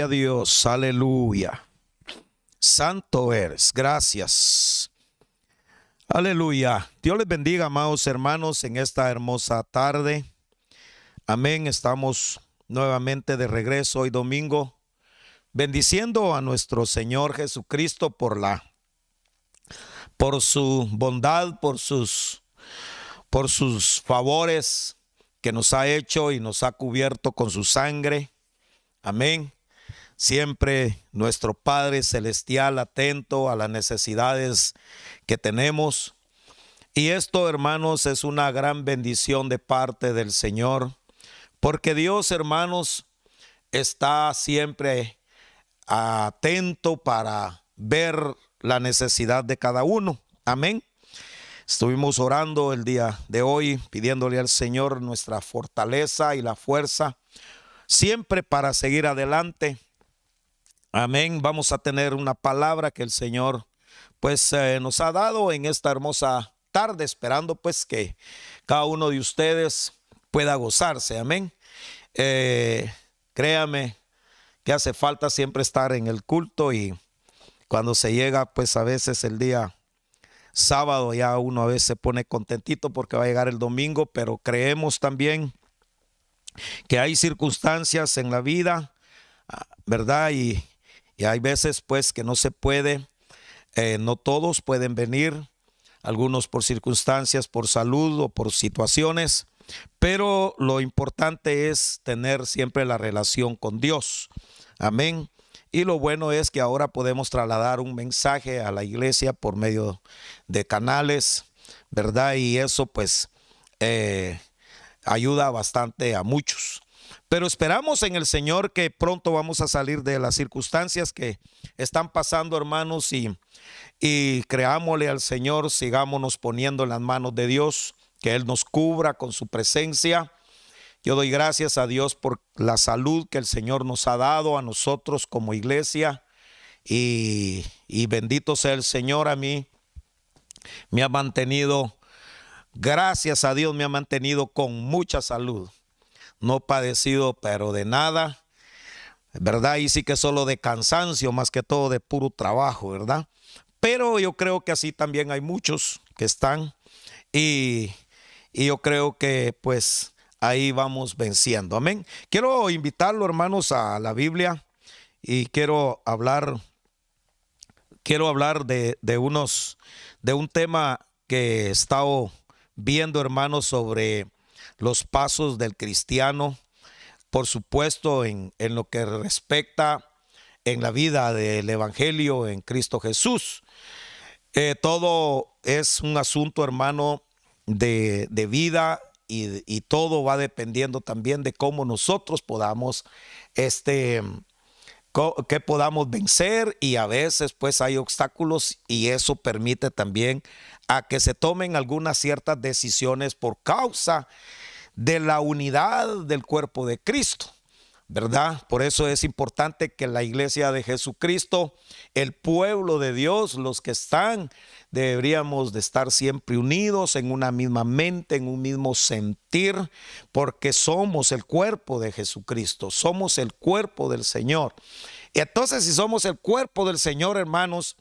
A Dios, aleluya. Santo eres, gracias. Aleluya. Dios les bendiga, amados hermanos, en esta hermosa tarde. Amén. Estamos nuevamente de regreso hoy domingo, bendiciendo a nuestro Señor Jesucristo por la por su bondad, por sus por sus favores que nos ha hecho y nos ha cubierto con su sangre. Amén. Siempre nuestro Padre Celestial atento a las necesidades que tenemos. Y esto, hermanos, es una gran bendición de parte del Señor, porque Dios, hermanos, está siempre atento para ver la necesidad de cada uno. Amén. Estuvimos orando el día de hoy, pidiéndole al Señor nuestra fortaleza y la fuerza, siempre para seguir adelante Amén. Vamos a tener una palabra que el Señor pues eh, nos ha dado en esta hermosa tarde, esperando pues que cada uno de ustedes pueda gozarse. Amén. Eh, créame que hace falta siempre estar en el culto y cuando se llega pues a veces el día sábado ya uno a veces se pone contentito porque va a llegar el domingo, pero creemos también que hay circunstancias en la vida, ah, ¿verdad? Y y hay veces pues que no se puede, eh, no todos pueden venir, algunos por circunstancias, por salud o por situaciones, pero lo importante es tener siempre la relación con Dios. Amén. Y lo bueno es que ahora podemos trasladar un mensaje a la iglesia por medio de canales, ¿verdad? Y eso pues eh, ayuda bastante a muchos. Pero esperamos en el Señor que pronto vamos a salir de las circunstancias que están pasando, hermanos, y, creámosle al Señor, sigámonos poniendo en las manos de Dios, que Él nos cubra con su presencia. Yo doy gracias a Dios por la salud que el Señor nos ha dado a nosotros como iglesia. Y, bendito sea el Señor a mí. Me ha mantenido, gracias a Dios, me ha mantenido con mucha salud no padecido, pero de nada, ¿verdad? Y sí que solo de cansancio, más que todo de puro trabajo, ¿verdad? Pero yo creo que así también hay muchos que están y, y yo creo que pues ahí vamos venciendo, amén. Quiero invitarlo, hermanos, a la Biblia y quiero hablar, quiero hablar de, de unos, de un tema que he estado viendo, hermanos, sobre los pasos del cristiano, por supuesto en, lo que respecta en la vida del Evangelio en Cristo Jesús. Eh, todo es un asunto, hermano, de, vida y, y, todo va dependiendo también de cómo nosotros podamos, este, que podamos vencer y a veces pues hay obstáculos y eso permite también a que se tomen algunas ciertas decisiones por causa de la unidad del cuerpo de Cristo. ¿verdad? Por eso es importante que la iglesia de Jesucristo, el pueblo de Dios, los que están, deberíamos de estar siempre unidos en una misma mente, en un mismo sentir, porque somos el cuerpo de Jesucristo, somos el cuerpo del Señor. Y entonces si somos el cuerpo del Señor, hermanos,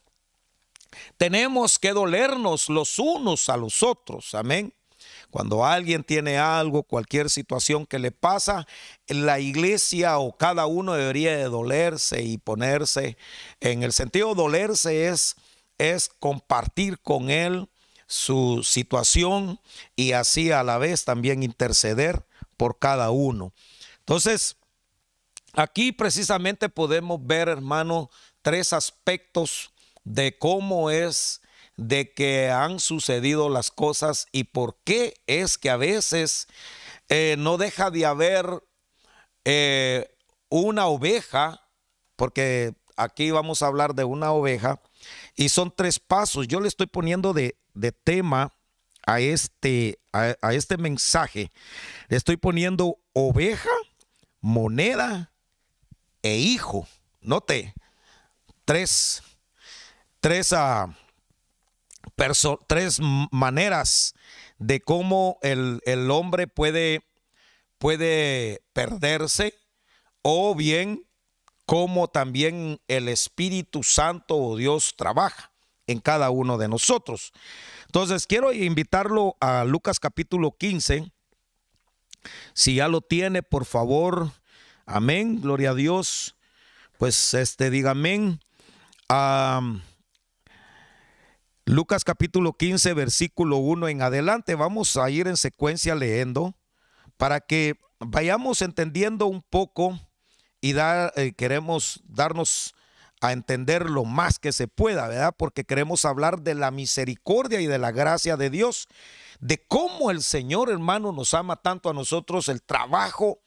tenemos que dolernos los unos a los otros, amén. Cuando alguien tiene algo, cualquier situación que le pasa, la iglesia o cada uno debería de dolerse y ponerse en el sentido dolerse es, es compartir con él su situación y así a la vez también interceder por cada uno. Entonces, aquí precisamente podemos ver, hermano, tres aspectos de cómo es de que han sucedido las cosas y por qué es que a veces eh, no deja de haber eh, una oveja, porque aquí vamos a hablar de una oveja, y son tres pasos. Yo le estoy poniendo de, tema a este, a, este mensaje. Le estoy poniendo oveja, moneda e hijo. Note, tres, tres a tres maneras de cómo el, el hombre puede, puede perderse o bien cómo también el Espíritu Santo o Dios trabaja en cada uno de nosotros. Entonces, quiero invitarlo a Lucas capítulo 15. Si ya lo tiene, por favor, amén, gloria a Dios. Pues este, diga amén. Lucas capítulo 15, versículo 1 en adelante. Vamos a ir en secuencia leyendo para que vayamos entendiendo un poco y eh, queremos darnos a entender lo más que se pueda, ¿verdad? Porque queremos hablar de la misericordia y de la gracia de Dios, de cómo el Señor hermano nos ama tanto a nosotros, el trabajo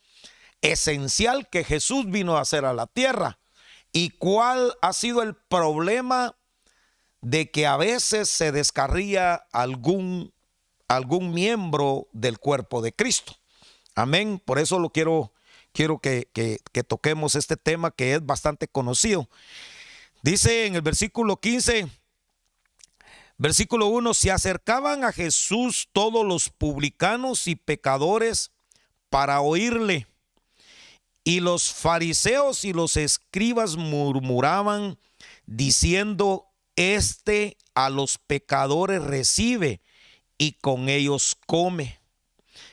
esencial que Jesús vino a hacer a la tierra y cuál ha sido el problema de que a veces se descarría algún, algún miembro del cuerpo de Cristo. Amén. Por eso lo quiero, quiero que, que, toquemos este tema que es bastante conocido. Dice en el versículo 15, versículo 1, se acercaban a Jesús todos los publicanos y pecadores para oírle. Y los fariseos y los escribas murmuraban diciendo, este a los pecadores recibe y con ellos come.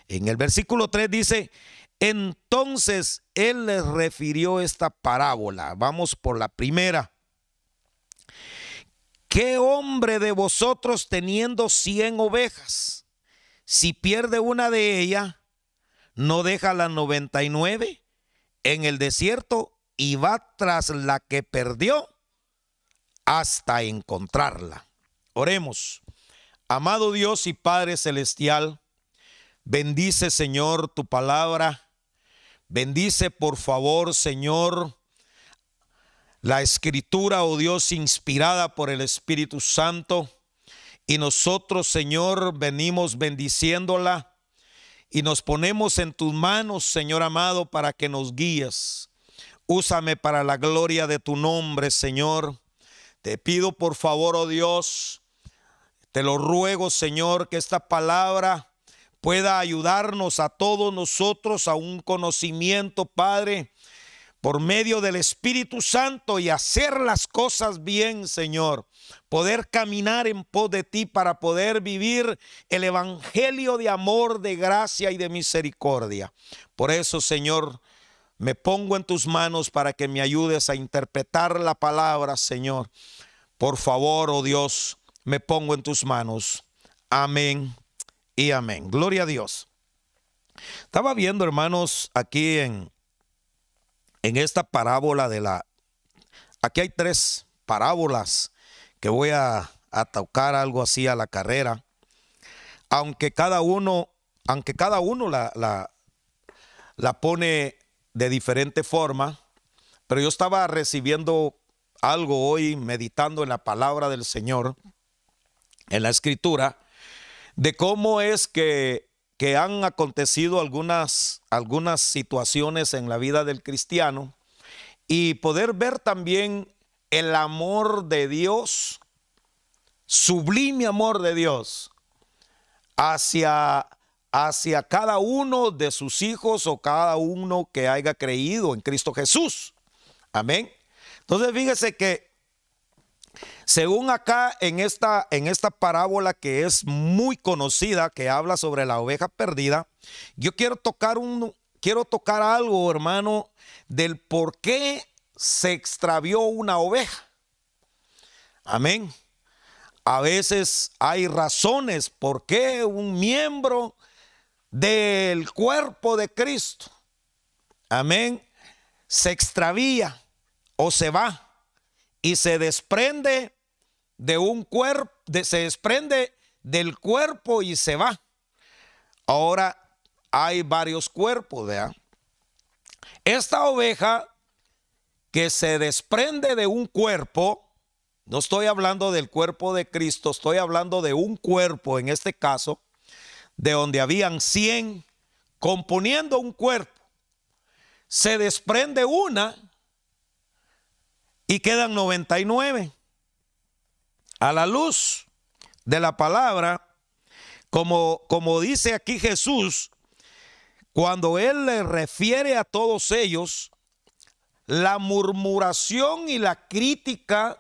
En el versículo 3 dice, entonces él les refirió esta parábola. Vamos por la primera. ¿Qué hombre de vosotros teniendo cien ovejas, si pierde una de ellas, no deja las 99 en el desierto y va tras la que perdió hasta encontrarla. Oremos. Amado Dios y Padre Celestial, bendice Señor tu palabra. Bendice por favor Señor la escritura, oh Dios, inspirada por el Espíritu Santo. Y nosotros, Señor, venimos bendiciéndola y nos ponemos en tus manos, Señor amado, para que nos guíes. Úsame para la gloria de tu nombre, Señor. Te pido por favor, oh Dios, te lo ruego, Señor, que esta palabra pueda ayudarnos a todos nosotros a un conocimiento, Padre, por medio del Espíritu Santo y hacer las cosas bien, Señor. Poder caminar en pos de ti para poder vivir el Evangelio de amor, de gracia y de misericordia. Por eso, Señor, me pongo en tus manos para que me ayudes a interpretar la palabra, Señor. Por favor, oh Dios, me pongo en tus manos. Amén y amén. Gloria a Dios. Estaba viendo, hermanos, aquí en, en esta parábola de la... Aquí hay tres parábolas que voy a, tocar algo así a la carrera. Aunque cada uno, aunque cada uno la, la, la pone de diferente forma, pero yo estaba recibiendo algo hoy, meditando en la palabra del Señor, en la escritura, de cómo es que, que han acontecido algunas, algunas situaciones en la vida del cristiano y poder ver también el amor de Dios, sublime amor de Dios hacia hacia cada uno de sus hijos o cada uno que haya creído en Cristo Jesús. Amén. Entonces fíjese que según acá en esta, en esta parábola que es muy conocida, que habla sobre la oveja perdida, yo quiero tocar un, quiero tocar algo, hermano, del por qué se extravió una oveja. Amén. A veces hay razones por qué un miembro del cuerpo de Cristo, amén, se extravía o se va y se desprende de un cuerpo, se desprende del cuerpo y se va. Ahora hay varios cuerpos, ¿verdad? Esta oveja que se desprende de un cuerpo, no estoy hablando del cuerpo de Cristo, estoy hablando de un cuerpo en este caso, de donde habían 100 componiendo un cuerpo. Se desprende una y quedan 99 a la luz. de la palabra, como, como dice aquí Jesús, cuando Él le refiere a todos ellos, la murmuración y la crítica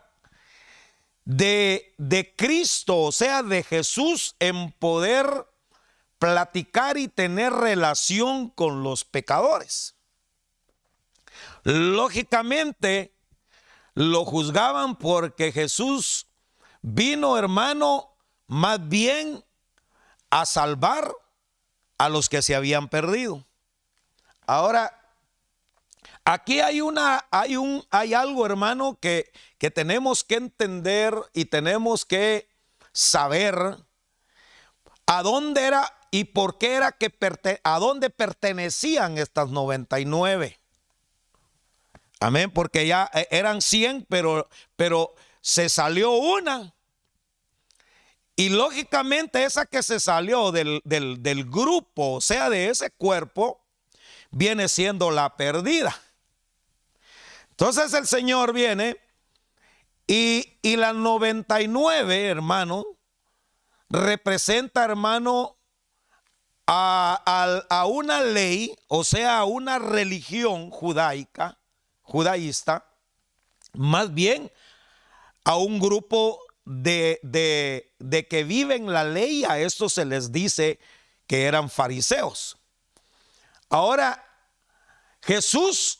de, de Cristo, o sea, de Jesús en poder platicar y tener relación con los pecadores. Lógicamente, lo juzgaban porque Jesús vino, hermano, más bien a salvar a los que se habían perdido. Ahora, aquí hay una, hay un, hay algo, hermano, que, que tenemos que entender y tenemos que saber a dónde era y por qué era que a dónde pertenecían estas 99. Amén, porque ya eh, eran 100, pero, pero se salió una. Y lógicamente esa que se salió del, del, grupo, o sea, de ese cuerpo, viene siendo la perdida. Entonces el Señor viene y, y la 99, hermano, representa, hermano, a, a, una ley, o sea, a una religión judaica judaísta, más bien a un grupo de, de, que viven la ley, a estos se les dice que eran fariseos. Ahora, Jesús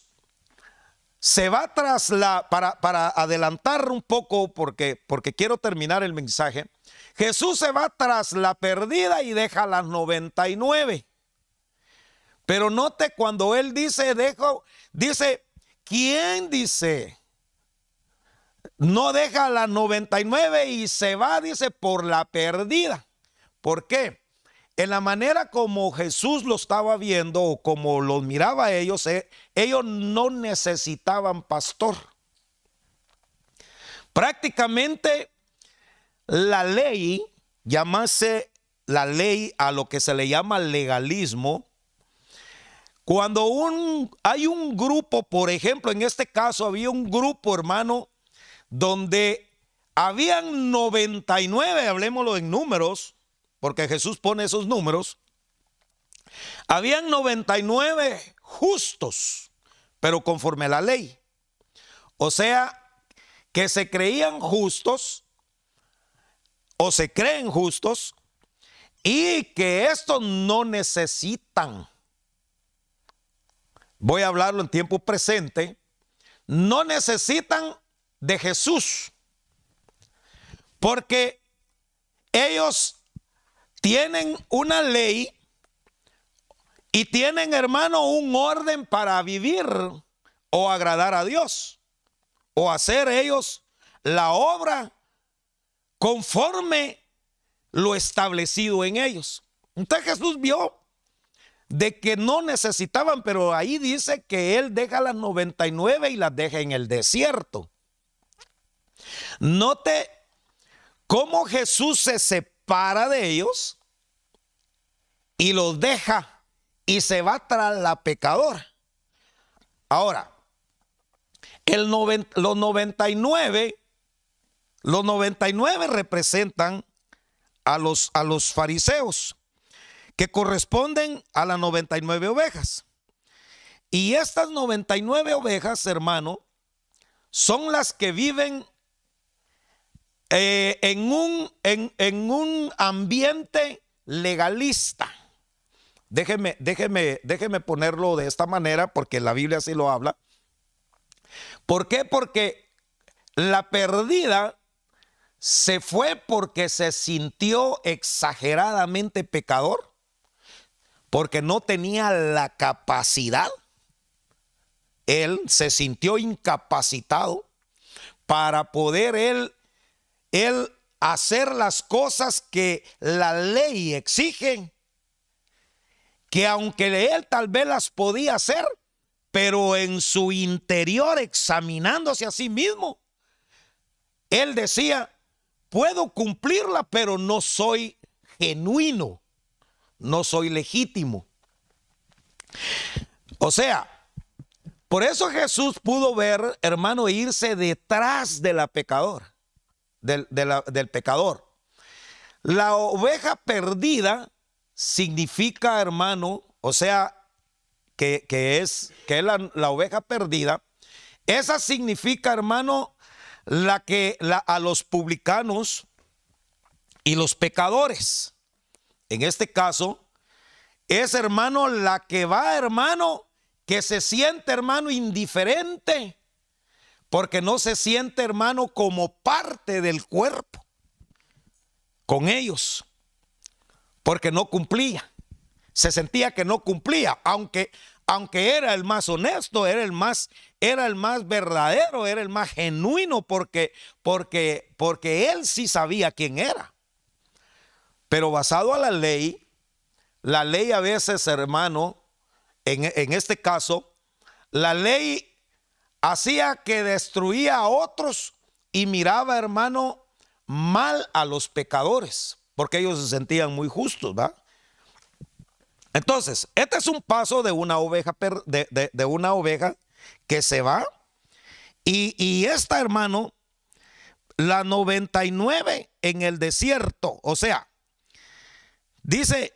se va tras la, para, para adelantar un poco, porque, porque quiero terminar el mensaje, Jesús se va tras la perdida y deja las 99. Pero note cuando él dice, dejo, dice, ¿Quién dice? No deja la 99 y se va, dice, por la perdida. ¿Por qué? En la manera como Jesús lo estaba viendo o como los miraba a ellos, eh, ellos no necesitaban pastor. Prácticamente la ley, llamase la ley a lo que se le llama legalismo, cuando un, hay un grupo, por ejemplo, en este caso había un grupo, hermano, donde habían 99, hablemoslo en números, porque Jesús pone esos números, habían 99 justos, pero conforme a la ley. O sea, que se creían justos o se creen justos y que estos no necesitan voy a hablarlo en tiempo presente, no necesitan de Jesús. Porque ellos tienen una ley y tienen, hermano, un orden para vivir o agradar a Dios o hacer ellos la obra conforme lo establecido en ellos. Entonces Jesús vio de que no necesitaban, pero ahí dice que Él deja las 99 y las deja en el desierto. Note cómo Jesús se separa de ellos y los deja y se va tras la pecadora. Ahora, el los 99, los 99 representan a los, a los fariseos que corresponden a las 99 ovejas. Y estas 99 ovejas, hermano, son las que viven eh, en, un, en, un ambiente legalista. Déjeme, déjeme, déjeme ponerlo de esta manera porque la Biblia así lo habla. ¿Por qué? Porque la perdida se fue porque se sintió exageradamente pecador porque no tenía la capacidad. Él se sintió incapacitado para poder él, él hacer las cosas que la ley exige, que aunque él tal vez las podía hacer, pero en su interior examinándose a sí mismo, él decía, puedo cumplirla, pero no soy genuino no soy legítimo. O sea, por eso Jesús pudo ver, hermano, irse detrás de la del, del pecador. La oveja perdida significa, hermano, o sea, que, es, que es la, oveja perdida. Esa significa, hermano, la que a los publicanos y los pecadores. En este caso, es, hermano, la que va, hermano, que se siente, hermano, indiferente, porque no se siente, hermano, como parte del cuerpo con ellos, porque no cumplía. Se sentía que no cumplía, aunque aunque era el más honesto, era el más era el más verdadero, era el más genuino porque porque porque él sí sabía quién era. Pero basado a la ley, la ley a veces, hermano, en, en este caso, la ley hacía que destruía a otros y miraba, hermano, mal a los pecadores, porque ellos se sentían muy justos, ¿va? Entonces, este es un paso de una oveja, de, una oveja que se va. Y, y esta, hermano, la 99 en el desierto, o sea, dice,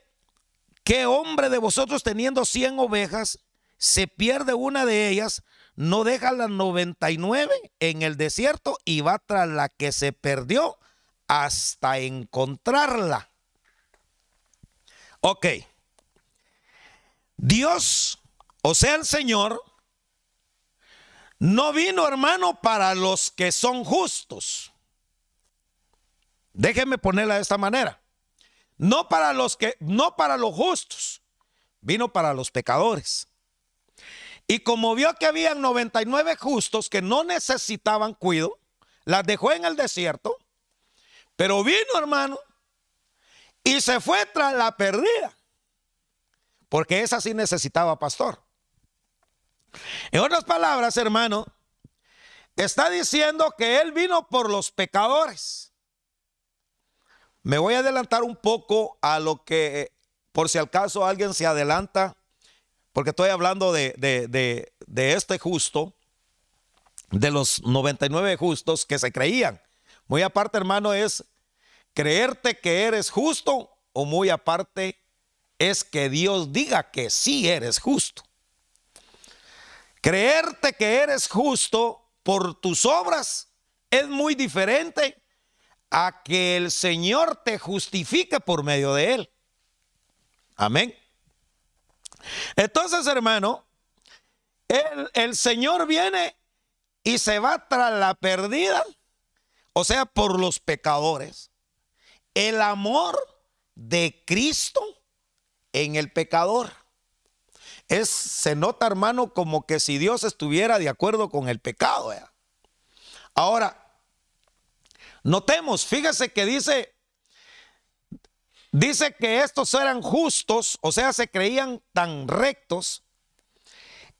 ¿qué hombre de vosotros teniendo 100 ovejas se pierde una de ellas? no deja las 99 en el desierto y va tras la que se perdió hasta encontrarla. Ok. Dios, o sea el Señor, no vino hermano para los que son justos. Déjenme ponerla de esta manera. No para los que, no para los justos, vino para los pecadores. Y como vio que habían 99 justos que no necesitaban cuido, las dejó en el desierto, pero vino hermano y se fue tras la perdida, porque esa sí necesitaba pastor. En otras palabras, hermano, está diciendo que él vino por los pecadores. Me voy a adelantar un poco a lo que, por si al caso alguien se adelanta porque estoy hablando de, este justo, de los 99 justos que se creían. Muy aparte, hermano, es creerte que eres justo o muy aparte es que Dios diga que sí eres justo. Creerte que eres justo por tus obras es muy diferente a que el Señor te justifique por medio de él. Amén. Entonces, hermano, el, Señor viene y se va tras la perdida, o sea, por los pecadores. El amor de Cristo en el pecador. Es, se nota, hermano, como que si Dios estuviera de acuerdo con el pecado. Ahora, notemos, fíjese que dice Dice que estos eran justos, o sea, se creían tan rectos.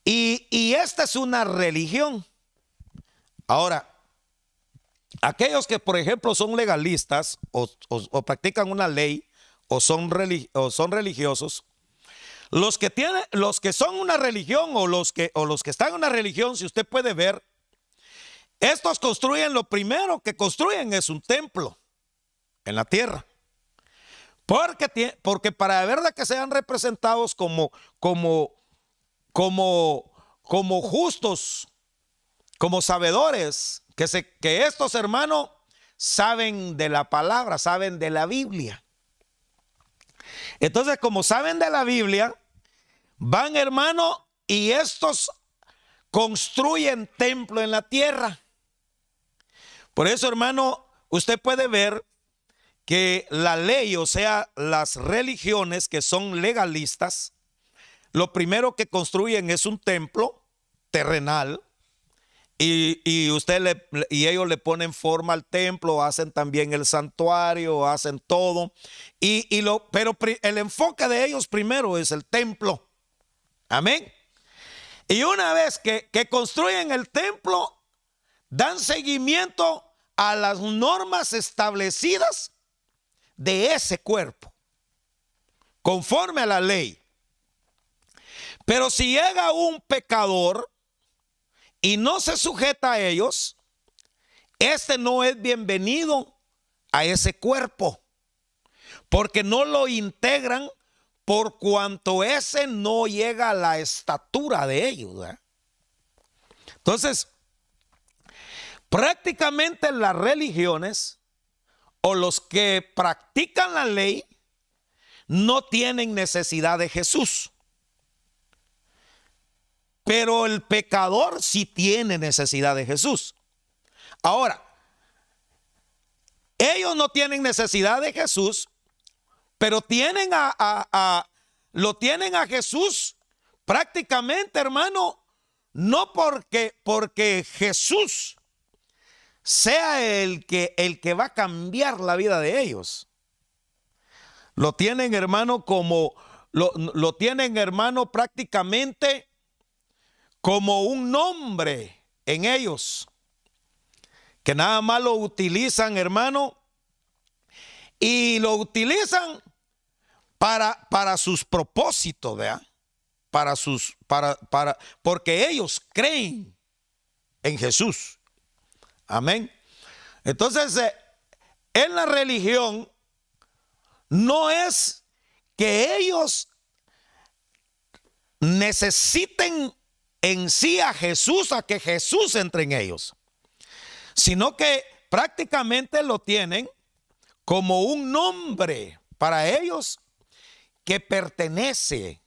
Y, esta es una religión. Ahora, aquellos que, por ejemplo, son legalistas o, practican una ley o son, o son religiosos, los que, tienen, los que son una religión o los que, o los que están en una religión, si usted puede ver, estos construyen lo primero que construyen es un templo en la tierra. Porque, porque para verdad que sean representados como, como, como, como justos, como sabedores, que, se, que estos hermanos saben de la palabra, saben de la Biblia. Entonces, como saben de la Biblia, van hermano y estos construyen templo en la tierra. Por eso, hermano, usted puede ver que la ley, o sea, las religiones que son legalistas, lo primero que construyen es un templo terrenal y, usted le, y ellos le ponen forma al templo, hacen también el santuario, hacen todo. Y, lo, pero el enfoque de ellos primero es el templo. Amén. Y una vez que, que construyen el templo, dan seguimiento a las normas establecidas de ese cuerpo, conforme a la ley. Pero si llega un pecador y no se sujeta a ellos, este no es bienvenido a ese cuerpo. porque no lo integran por cuanto ese no llega a la estatura de ellos. Entonces, prácticamente las religiones o los que practican la ley no tienen necesidad de Jesús. Pero el pecador sí tiene necesidad de Jesús. Ahora, ellos no tienen necesidad de Jesús, pero tienen a, lo tienen a Jesús prácticamente, hermano, no porque, porque Jesús sea el que, el que va a cambiar la vida de ellos. Lo tienen, hermano, como lo, lo tienen, hermano, prácticamente como un nombre en ellos. Que nada más lo utilizan, hermano, y lo utilizan para, para sus propósitos, ¿verdad? Para sus, para, para, porque ellos creen en Jesús. Amén. Entonces, eh, en la religión no es que ellos necesiten en sí a Jesús, a que Jesús entre en ellos, sino que prácticamente lo tienen como un nombre para ellos que pertenece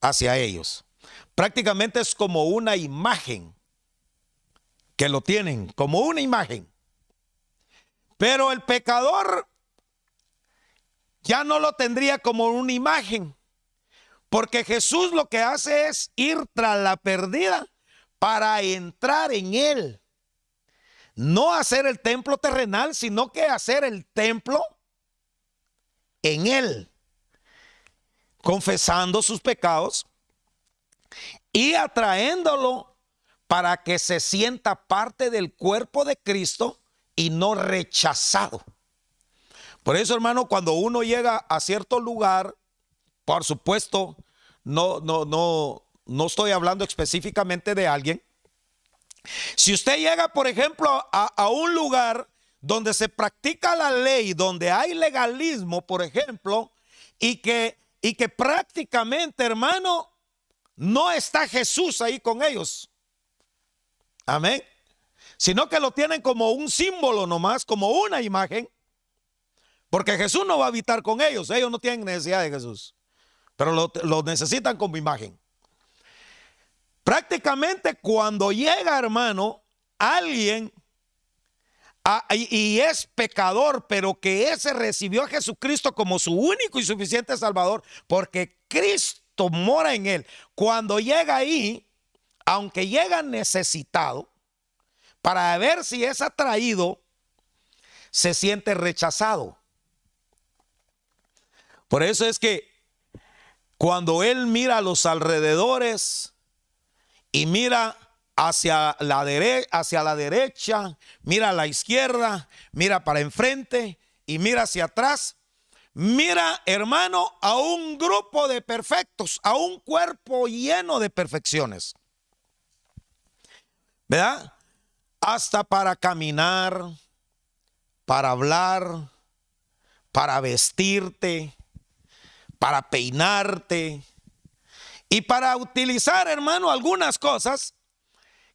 hacia ellos. Prácticamente es como una imagen que lo tienen, como una imagen. Pero el pecador ya no lo tendría como una imagen, porque Jesús lo que hace es ir tras la perdida para entrar en él no hacer el templo terrenal, sino que hacer el templo en él, confesando sus pecados y atraéndolo para que se sienta parte del cuerpo de Cristo y no rechazado. Por eso, hermano, cuando uno llega a cierto lugar, por supuesto, no, no, no, no estoy hablando específicamente de alguien, si usted llega, por ejemplo, a, un lugar donde se practica la ley, donde hay legalismo, por ejemplo, y que, y que prácticamente, hermano, no está Jesús ahí con ellos. Amén. Sino que lo tienen como un símbolo nomás, como una imagen. Porque Jesús no va a habitar con ellos. Ellos no tienen necesidad de Jesús. Pero lo, necesitan como imagen. Prácticamente cuando llega, hermano, alguien y, es pecador, pero que ese recibió a Jesucristo como su único y suficiente Salvador, porque Cristo mora en él. Cuando llega ahí, aunque llega necesitado, para ver si es atraído, se siente rechazado. Por eso es que cuando él mira a los alrededores, y mira hacia la, hacia la derecha, mira a la izquierda, mira para enfrente y mira hacia atrás. Mira, hermano, a un grupo de perfectos, a un cuerpo lleno de perfecciones. ¿Verdad? Hasta para caminar, para hablar, para vestirte, para peinarte, y para utilizar, hermano, algunas cosas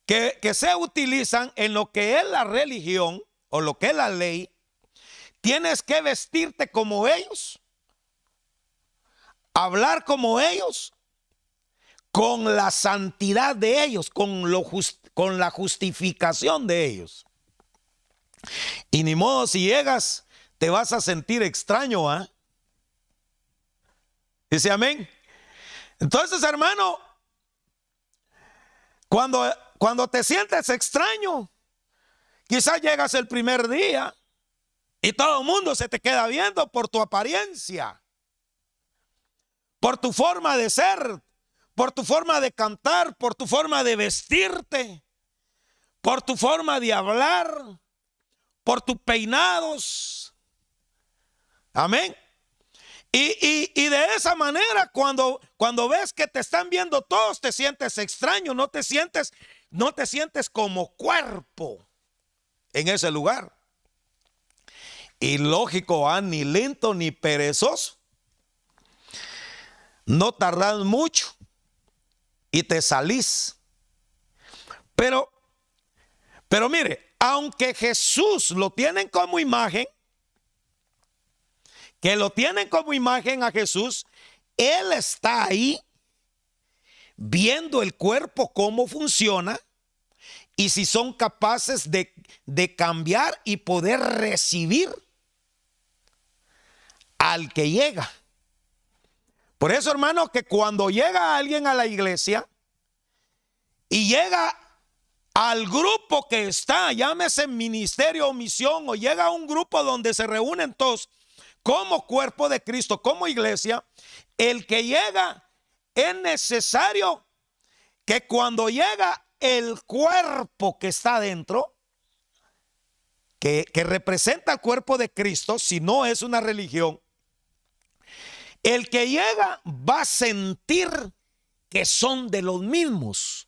que, se utilizan en lo que es la religión o lo que es la ley, tienes que vestirte como ellos, hablar como ellos, con la santidad de ellos, con, lo con la justificación de ellos. Y ni modo, si llegas, te vas a sentir extraño, ¿ah? Dice amén. Entonces, hermano, cuando, cuando te sientes extraño, quizás llegas el primer día y todo el mundo se te queda viendo por tu apariencia, por tu forma de ser, por tu forma de cantar, por tu forma de vestirte, por tu forma de hablar, por tus peinados. Amén. Y, de esa manera, cuando, cuando ves que te están viendo todos, te sientes extraño, no te sientes, no te sientes como cuerpo en ese lugar. Y lógico, ah, ni lento ni perezoso. No tardas mucho y te salís. Pero, pero mire, aunque Jesús lo tienen como imagen, que lo tienen como imagen a Jesús, Él está ahí viendo el cuerpo cómo funciona y si son capaces de, de cambiar y poder recibir al que llega. Por eso, hermano, que cuando llega alguien a la iglesia y llega al grupo que está, llámese ministerio o misión, o llega a un grupo donde se reúnen todos como cuerpo de Cristo, como iglesia, el que llega es necesario que cuando llega el cuerpo que está dentro, que, que representa el cuerpo de Cristo, si no es una religión, el que llega va a sentir que son de los mismos,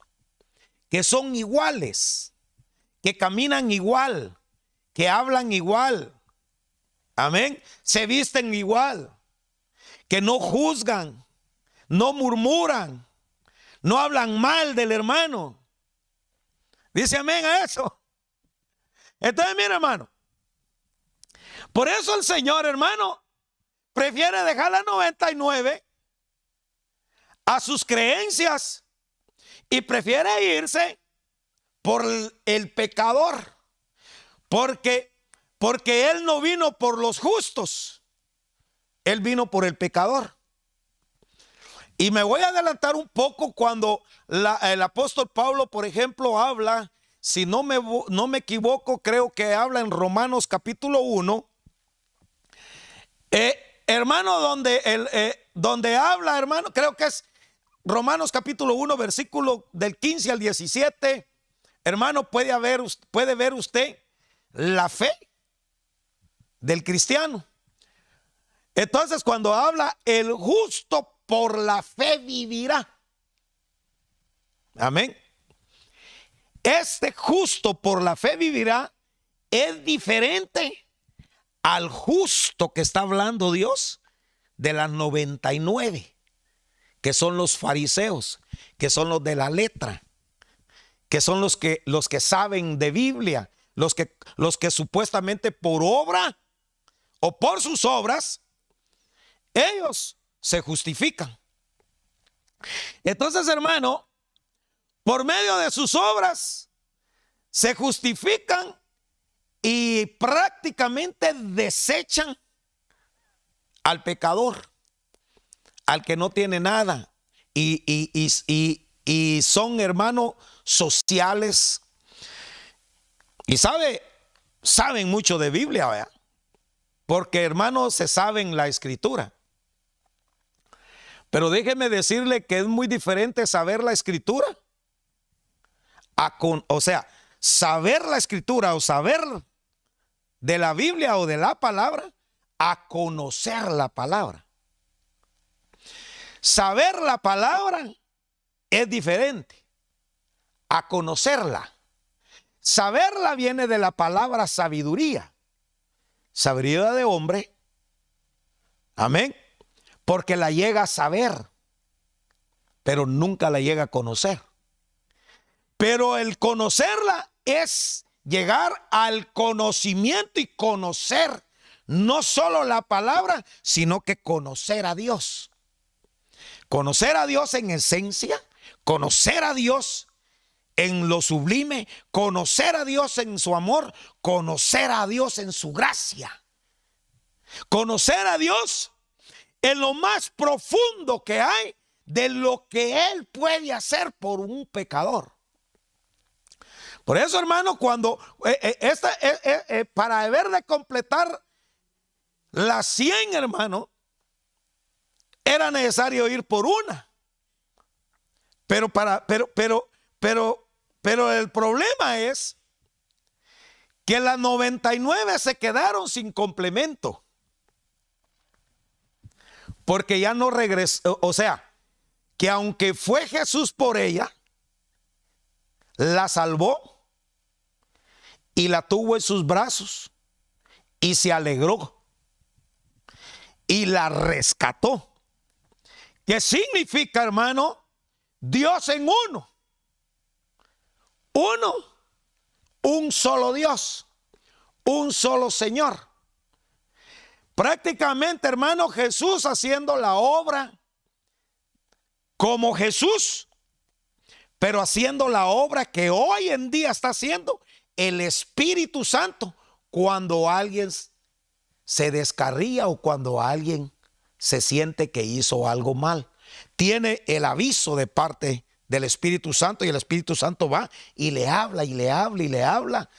que son iguales, que caminan igual, que hablan igual. Amén. Se visten igual, que no juzgan, no murmuran, no hablan mal del hermano. Dice amén a eso. Entonces, mira, hermano. Por eso el Señor, hermano, prefiere dejar la 99 a sus creencias y prefiere irse por el, pecador. Porque, porque Él no vino por los justos, Él vino por el pecador. Y me voy a adelantar un poco cuando el apóstol Pablo, por ejemplo, habla, si no me, no me equivoco, creo que habla en Romanos capítulo 1. Eh, hermano, donde, el, eh, donde habla, hermano, creo que es Romanos capítulo 1, versículo del 15 al 17. Hermano, puede, haber, puede ver usted la fe del cristiano. Entonces, cuando habla el justo por la fe vivirá. Amén. Este justo por la fe vivirá es diferente al justo que está hablando Dios de las 99, que son los fariseos, que son los de la letra, que son los que, los que saben de Biblia, los que, los que supuestamente por obra o por sus obras, ellos se justifican. Entonces, hermano, por medio de sus obras, se justifican y prácticamente desechan al pecador, al que no tiene nada. Y, y, son hermanos sociales. Y sabe, saben mucho de Biblia, porque hermanos se saben la escritura. Pero déjeme decirle que es muy diferente saber la escritura. A con, o sea, saber la escritura o saber de la Biblia o de la palabra a conocer la palabra. Saber la palabra es diferente a conocerla. Saberla viene de la palabra sabiduría. Sabiduría de hombre. Amén. Porque la llega a saber, pero nunca la llega a conocer. Pero el conocerla es llegar al conocimiento y conocer no solo la palabra, sino que conocer a Dios. Conocer a Dios en esencia, conocer a Dios en lo sublime, conocer a Dios en su amor, conocer a Dios en su gracia. Conocer a Dios en lo más profundo que hay de lo que Él puede hacer por un pecador. Por eso, hermano, cuando eh, eh, esta, eh, para haber de completar las 100, hermano, era necesario ir por una. Pero para, pero, pero, pero, pero el problema es que las 99 se quedaron sin complemento. Porque ya no regresó, o sea, que aunque fue Jesús por ella, la salvó y la tuvo en sus brazos y se alegró y la rescató. ¿Qué significa, hermano? Dios en uno. Uno, un solo Dios, un solo Señor. Prácticamente, hermano, Jesús haciendo la obra como Jesús, pero haciendo la obra que hoy en día está haciendo el Espíritu Santo cuando alguien se descarría o cuando alguien se siente que hizo algo mal. Tiene el aviso de parte del Espíritu Santo y el Espíritu Santo va y le habla y le habla y le habla.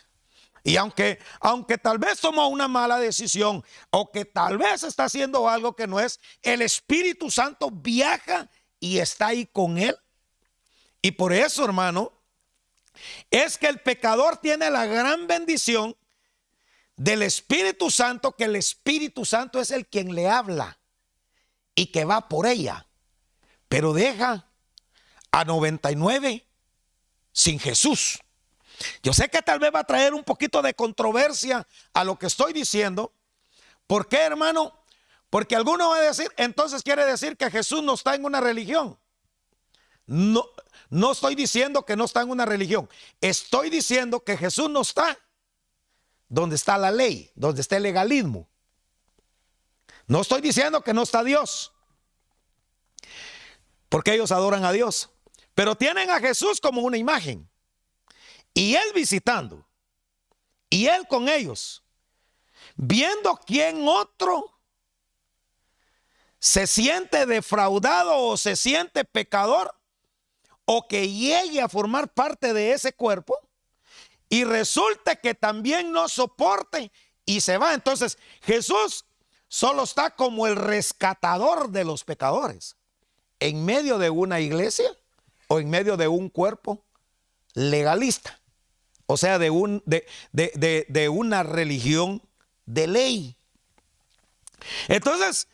Y aunque, aunque tal vez tomó una mala decisión o que tal vez está haciendo algo que no es, el Espíritu Santo viaja y está ahí con él. Y por eso, hermano, es que el pecador tiene la gran bendición del Espíritu Santo, que el Espíritu Santo es el quien le habla y que va por ella, pero deja a 99 sin Jesús. Yo sé que tal vez va a traer un poquito de controversia a lo que estoy diciendo. ¿Por qué, hermano? Porque alguno va a decir, entonces quiere decir que Jesús no está en una religión. No, no estoy diciendo que no está en una religión. Estoy diciendo que Jesús no está donde está la ley, donde está el legalismo. No estoy diciendo que no está Dios, porque ellos adoran a Dios, pero tienen a Jesús como una imagen. Y Él visitando, y Él con ellos, viendo quién otro se siente defraudado o se siente pecador, o que llegue a formar parte de ese cuerpo, y resulta que también no soporte y se va. Entonces Jesús solo está como el rescatador de los pecadores en medio de una iglesia o en medio de un cuerpo legalista. O sea, de, un, de, de una religión de ley. Entonces,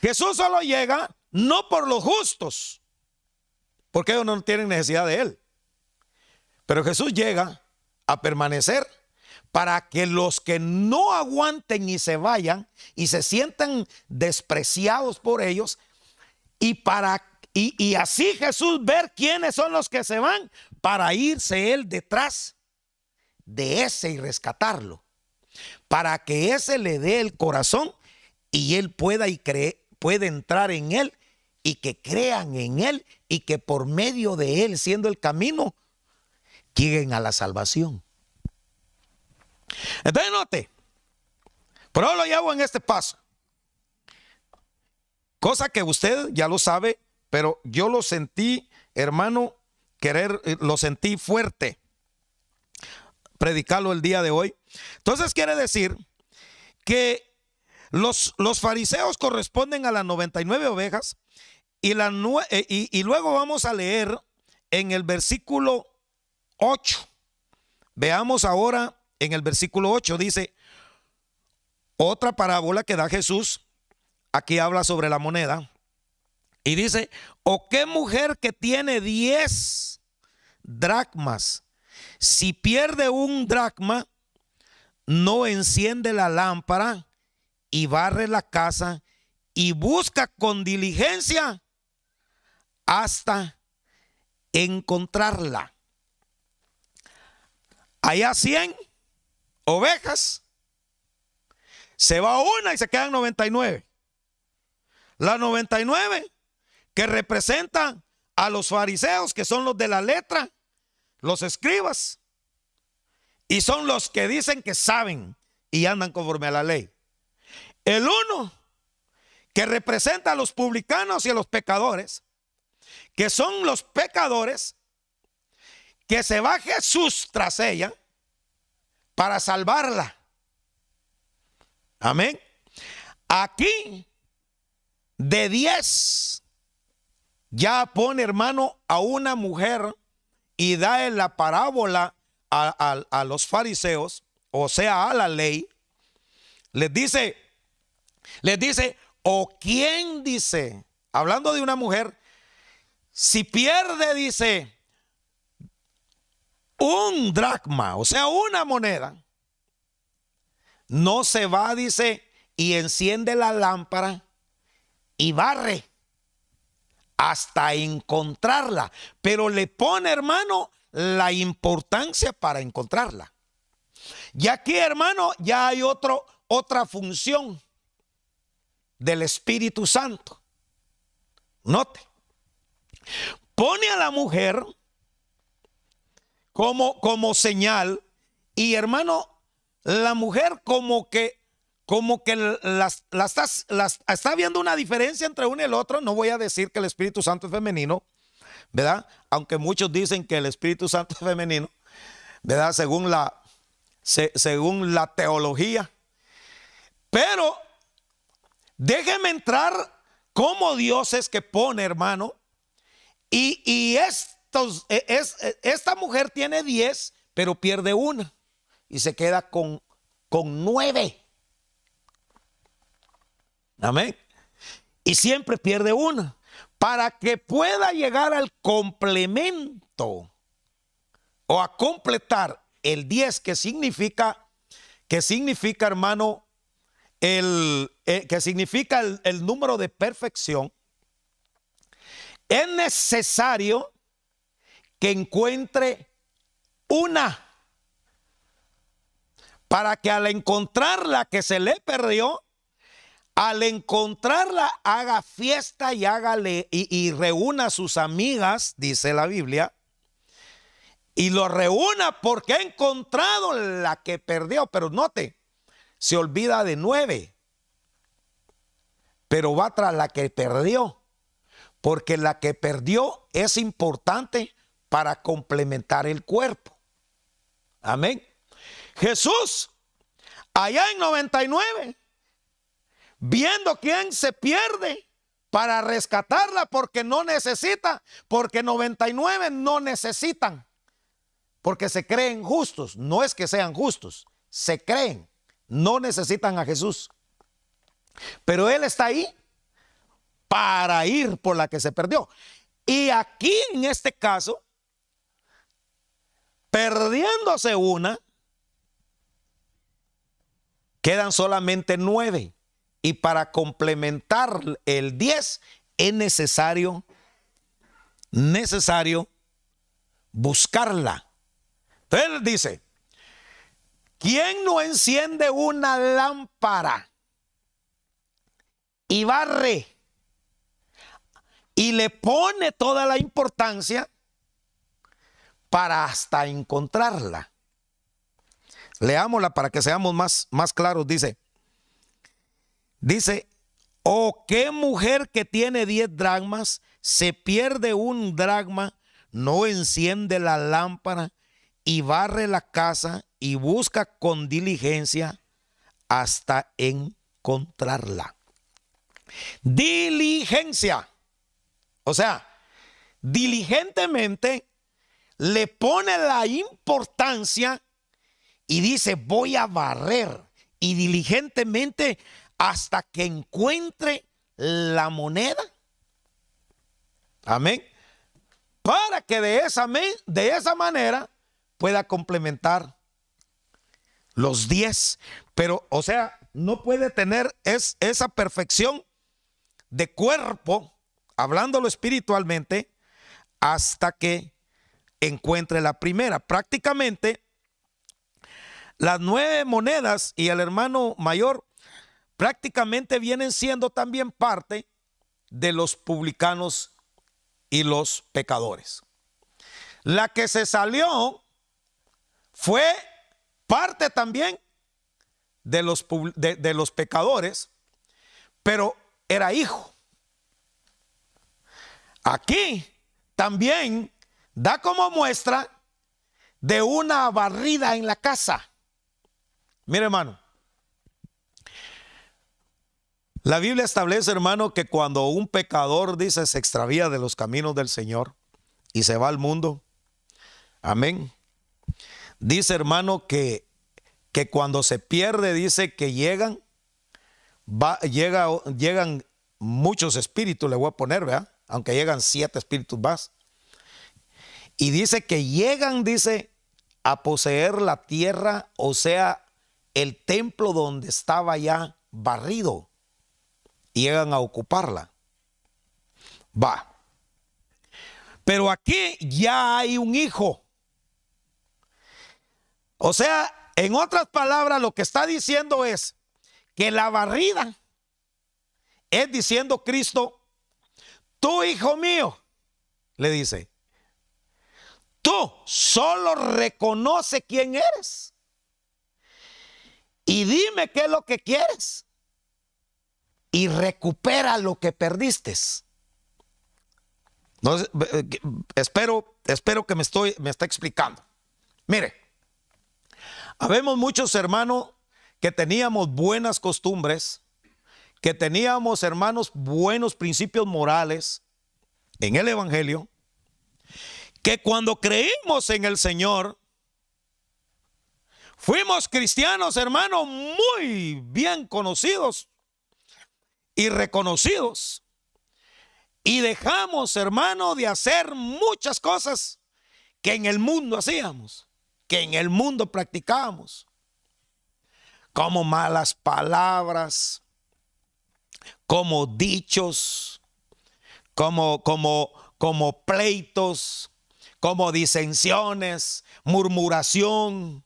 Jesús solo llega no por los justos, porque ellos no tienen necesidad de Él. Pero Jesús llega a permanecer para que los que no aguanten y se vayan y se sientan despreciados por ellos y para y, así Jesús ver quiénes son los que se van para irse él detrás de ese y rescatarlo para que ese le dé el corazón y él pueda y cree, puede entrar en él y que crean en él y que por medio de él siendo el camino lleguen a la salvación. Entonces note, pero lo llevo en este paso. Cosa que usted ya lo sabe, pero yo lo sentí, hermano, querer, eh, lo sentí fuerte. Predicarlo el día de hoy. Entonces quiere decir que los, los fariseos corresponden a las 99 ovejas y, la, eh, y, y luego vamos a leer en el versículo 8. Veamos ahora en el versículo 8 dice, otra parábola que da Jesús, aquí habla sobre la moneda, y dice, o qué mujer que tiene 10 dracmas, si pierde un dracma, no enciende la lámpara y barre la casa y busca con diligencia hasta encontrarla. Allá 100 ovejas, se va una y se quedan 99. Las 99 que representan a los fariseos, que son los de la letra, los escribas, y son los que dicen que saben y andan conforme a la ley. El uno que representa a los publicanos y a los pecadores, que son los pecadores, que se va Jesús tras ella para salvarla. Amén. Aquí, de 10, ya pone hermano a una mujer y da en la parábola a, a los fariseos, o sea, a la ley. Les dice, les dice, o quién dice, hablando de una mujer, si pierde, dice, un dracma, o sea, una moneda, no se va, dice, y enciende la lámpara y barre hasta encontrarla. Pero le pone, hermano, la importancia para encontrarla. Y aquí, hermano, ya hay otro, otra función del Espíritu Santo. Note, pone a la mujer como, como señal y hermano, la mujer como que como que las, las, las, está viendo una diferencia entre uno y el otro. No voy a decir que el Espíritu Santo es femenino, ¿verdad? Aunque muchos dicen que el Espíritu Santo es femenino, ¿verdad? Según la, según la teología. Pero déjeme entrar como Dios es que pone, hermano. Y, y e, e, esta mujer tiene 10, pero pierde una. Y se queda con, con nueve. Amén. Y siempre pierde una. Para que pueda llegar al complemento o a completar el 10 que significa, que significa hermano, el, eh, que significa el, el número de perfección, es necesario que encuentre una para que al encontrar la que se le perdió, al encontrarla haga fiesta y hágale y, y reúna a sus amigas, dice la Biblia, y lo reúna porque ha encontrado la que perdió. Pero note, se olvida de nueve, pero va tras la que perdió, porque la que perdió es importante para complementar el cuerpo. Amén. Jesús, allá en 99, viendo quién se pierde para rescatarla porque no necesita, porque 99 no necesitan, porque se creen justos, no es que sean justos, se creen, no necesitan a Jesús. Pero Él está ahí para ir por la que se perdió. Y aquí en este caso, perdiéndose una, quedan solamente nueve. Y para complementar el 10 es necesario, necesario buscarla. Entonces dice, ¿quién no enciende una lámpara y barre y le pone toda la importancia para hasta encontrarla? Leámosla para que seamos más, más claros. Dice, Dice, oh, qué mujer que tiene 10 dragmas, se pierde un dragma, no enciende la lámpara y barre la casa y busca con diligencia hasta encontrarla. Diligencia. O sea, diligentemente le pone la importancia y dice, voy a barrer. Y diligentemente hasta que encuentre la moneda. Amén. Para que de esa, de esa manera pueda complementar los 10. Pero, o sea, no puede tener es, esa perfección de cuerpo, hablándolo espiritualmente, hasta que encuentre la primera. Prácticamente, las nueve monedas y el hermano mayor prácticamente vienen siendo también parte de los publicanos y los pecadores. La que se salió fue parte también de los, de, los pecadores, pero era hijo. Aquí también da como muestra de una barrida en la casa. Mire hermano, la Biblia establece, hermano, que cuando un pecador dice se extravía de los caminos del Señor y se va al mundo, amén. Dice, hermano, que, que cuando se pierde, dice que llegan, llega, llegan muchos espíritus, le voy a poner, ¿verdad? Aunque llegan siete espíritus más. Y dice que llegan, dice, a poseer la tierra, o sea, el templo donde estaba ya barrido llegan a ocuparla. Va. Pero aquí ya hay un hijo. O sea, en otras palabras, lo que está diciendo es que la barrida es diciendo Cristo, tú hijo mío, le dice, tú solo reconoce quién eres y dime qué es lo que quieres y recupera lo que perdiste. Eh, espero, espero que me estoy, me está explicando. Mire, habemos muchos hermanos que teníamos buenas costumbres, que teníamos hermanos buenos principios morales en el Evangelio, que cuando creímos en el Señor, fuimos cristianos hermanos muy bien conocidos y reconocidos. Y dejamos, hermano, de hacer muchas cosas que en el mundo hacíamos, que en el mundo practicábamos. Como malas palabras, como dichos, como, como, como pleitos, como disensiones, murmuración,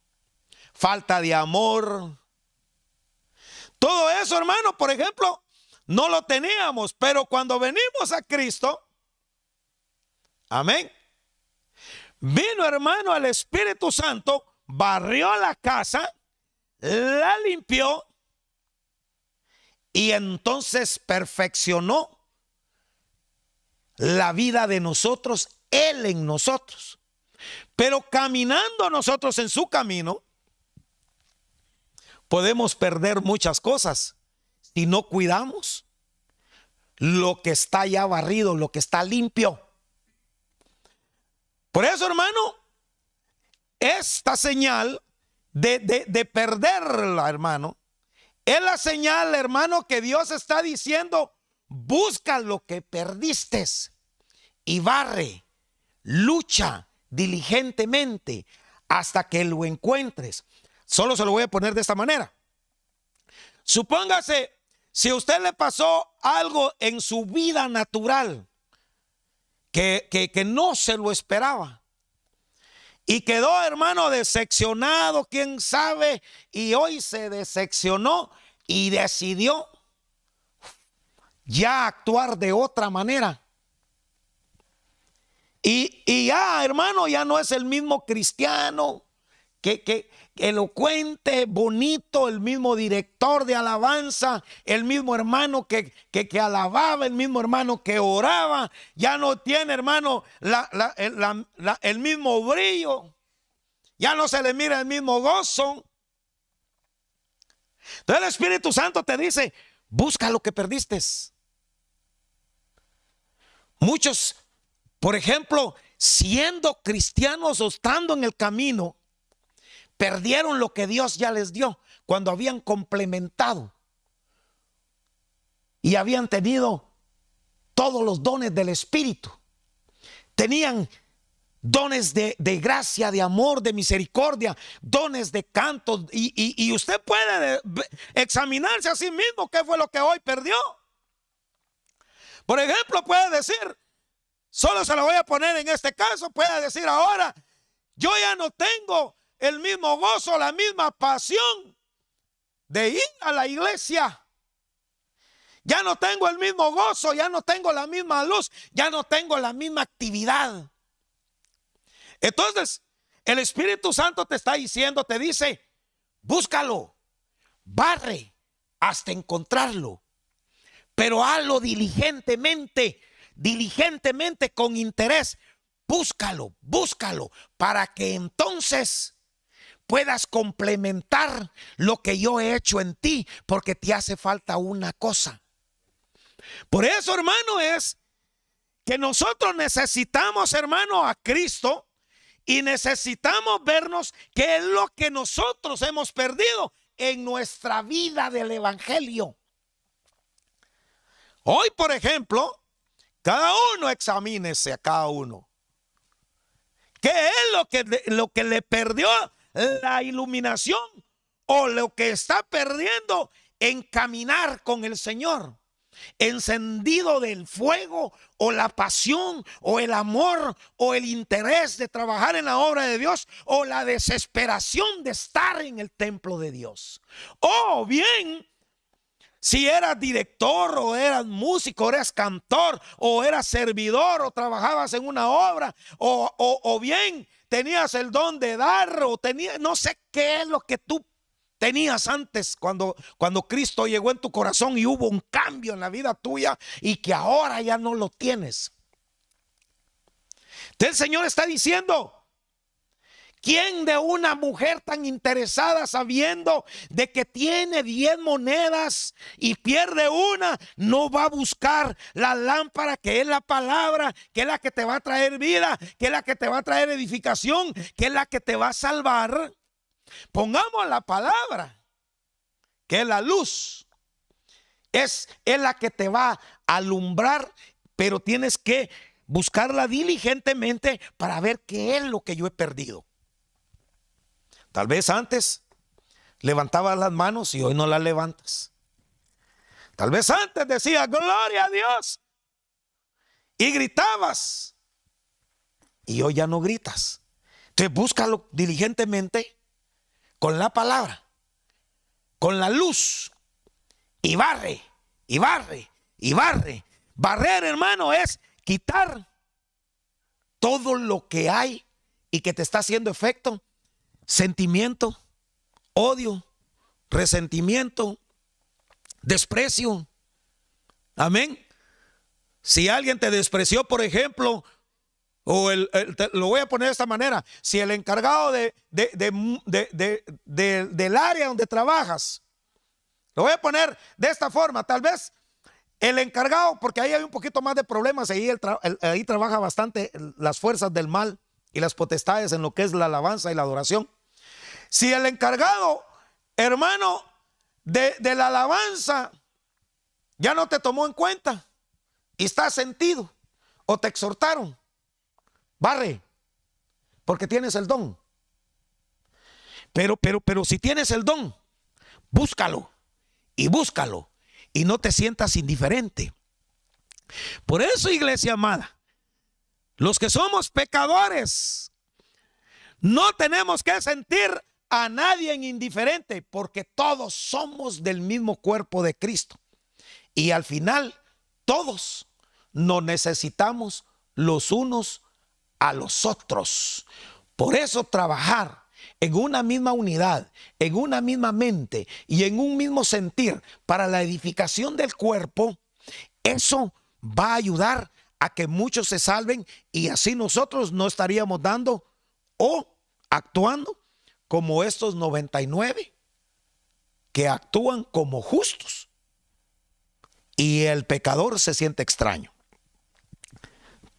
falta de amor. Todo eso, hermano, por ejemplo, no lo teníamos, pero cuando venimos a Cristo, amén. Vino hermano el Espíritu Santo, barrió la casa, la limpió y entonces perfeccionó la vida de nosotros, Él en nosotros. Pero caminando nosotros en su camino, podemos perder muchas cosas y no cuidamos lo que está ya barrido, lo que está limpio. Por eso, hermano, esta señal de, de perderla, hermano, es la señal, hermano, que Dios está diciendo, busca lo que perdiste y barre, lucha diligentemente hasta que lo encuentres. Solo se lo voy a poner de esta manera. Supóngase si a usted le pasó algo en su vida natural que, que, no se lo esperaba y quedó, hermano, decepcionado, quién sabe, y hoy se decepcionó y decidió ya actuar de otra manera. Y, y, ya, hermano, ya no es el mismo cristiano que, que, elocuente, bonito, el mismo director de alabanza, el mismo hermano que, que, alababa, el mismo hermano que oraba, ya no tiene, hermano, el mismo brillo, ya no se le mira el mismo gozo. Entonces el Espíritu Santo te dice, busca lo que perdiste. Muchos, por ejemplo, siendo cristianos o estando en el camino, Perdieron lo que Dios ya les dio cuando habían complementado y habían tenido todos los dones del Espíritu. Tenían dones de, gracia, de amor, de misericordia, dones de canto. Y, y usted puede examinarse a sí mismo qué fue lo que hoy perdió. Por ejemplo, puede decir, solo se lo voy a poner en este caso, puede decir ahora, yo ya no tengo el mismo gozo, la misma pasión de ir a la iglesia. Ya no tengo el mismo gozo, ya no tengo la misma luz, ya no tengo la misma actividad. Entonces, el Espíritu Santo te está diciendo, te dice, búscalo, barre hasta encontrarlo, pero hazlo diligentemente, diligentemente con interés. Búscalo, búscalo, para que entonces puedas complementar lo que yo he hecho en ti, porque te hace falta una cosa. Por eso, hermano, es que nosotros necesitamos, hermano, a Cristo y necesitamos vernos qué es lo que nosotros hemos perdido en nuestra vida del Evangelio. Hoy, por ejemplo, cada uno examínese a cada uno. ¿Qué es lo que, lo que le perdió la iluminación o lo que está perdiendo en caminar con el Señor. Encendido del fuego o la pasión o el amor o el interés de trabajar en la obra de Dios o la desesperación de estar en el templo de Dios. O bien si eras director o eras músico, o eras cantor o eras servidor o trabajabas en una obra o, o, bien tenías el don de dar o tenías, no sé qué es lo que tú tenías antes cuando, cuando Cristo llegó en tu corazón y hubo un cambio en la vida tuya y que ahora ya no lo tienes. Entonces el Señor está diciendo, ¿Quién de una mujer tan interesada sabiendo de que tiene 10 monedas y pierde una, no va a buscar la lámpara que es la palabra, que es la que te va a traer vida, que es la que te va a traer edificación, que es la que te va a salvar? Pongamos la palabra, que es la luz. Es, es la que te va a alumbrar, pero tienes que buscarla diligentemente para ver qué es lo que yo he perdido. Tal vez antes levantabas las manos y hoy no las levantas. Tal vez antes decías, gloria a Dios. Y gritabas. Y hoy ya no gritas. Entonces búscalo diligentemente con la palabra, con la luz. Y barre, y barre, y barre. Barrer, hermano, es quitar todo lo que hay y que te está haciendo efecto sentimiento, odio, resentimiento, desprecio. Amén. Si alguien te despreció, por ejemplo, o el, lo voy a poner de esta manera, si el encargado de, del área donde trabajas, lo voy a poner de esta forma, tal vez el encargado, porque ahí hay un poquito más de problemas, ahí, ahí trabaja bastante las fuerzas del mal y las potestades en lo que es la alabanza y la adoración. Si el encargado, hermano, de, la alabanza ya no te tomó en cuenta y está sentido o te exhortaron, barre, porque tienes el don. Pero, pero, pero si tienes el don, búscalo y búscalo y no te sientas indiferente. Por eso, iglesia amada, los que somos pecadores, no tenemos que sentir a nadie en indiferente, porque todos somos del mismo cuerpo de Cristo. Y al final, todos nos necesitamos los unos a los otros. Por eso trabajar en una misma unidad, en una misma mente y en un mismo sentir para la edificación del cuerpo, eso va a ayudar a que muchos se salven y así nosotros no estaríamos dando o actuando como estos 99 que actúan como justos. Y el pecador se siente extraño.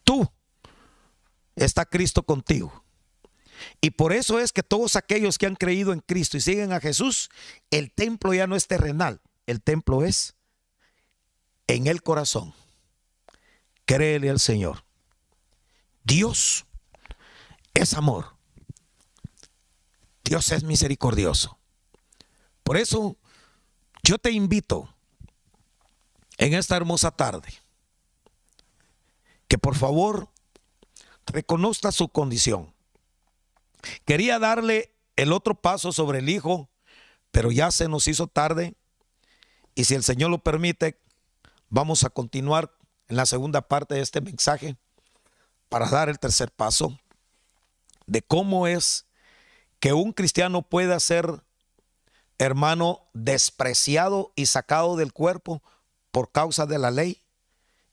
Tú está Cristo contigo. Y por eso es que todos aquellos que han creído en Cristo y siguen a Jesús, el templo ya no es terrenal, el templo es en el corazón. Créele al Señor. Dios es amor. Dios es misericordioso. Por eso yo te invito en esta hermosa tarde que por favor reconozca su condición. Quería darle el otro paso sobre el Hijo, pero ya se nos hizo tarde y si el Señor lo permite, vamos a continuar en la segunda parte de este mensaje para dar el tercer paso de cómo es que un cristiano pueda ser, hermano, despreciado y sacado del cuerpo por causa de la ley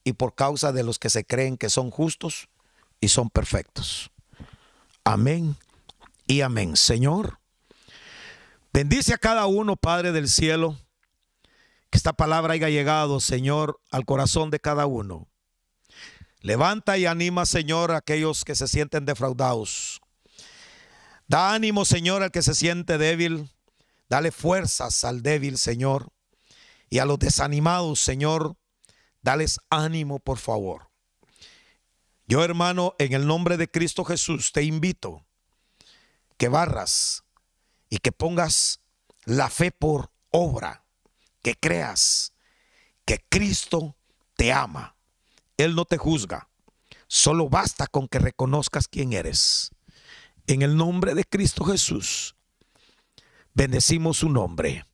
y por causa de los que se creen que son justos y son perfectos. Amén y amén. Señor, bendice a cada uno, Padre del cielo, esta palabra haya llegado, Señor, al corazón de cada uno. Levanta y anima, Señor, a aquellos que se sienten defraudados Da ánimo, Señor, al que se siente débil. Dale fuerzas al débil, Señor. Y a los desanimados, Señor, dales ánimo, por favor. Yo, hermano, en el nombre de Cristo Jesús, te invito que barras y que pongas la fe por obra, que creas que Cristo te ama. Él no te juzga. Solo basta con que reconozcas quién eres. En el nombre de Cristo Jesús, bendecimos su nombre.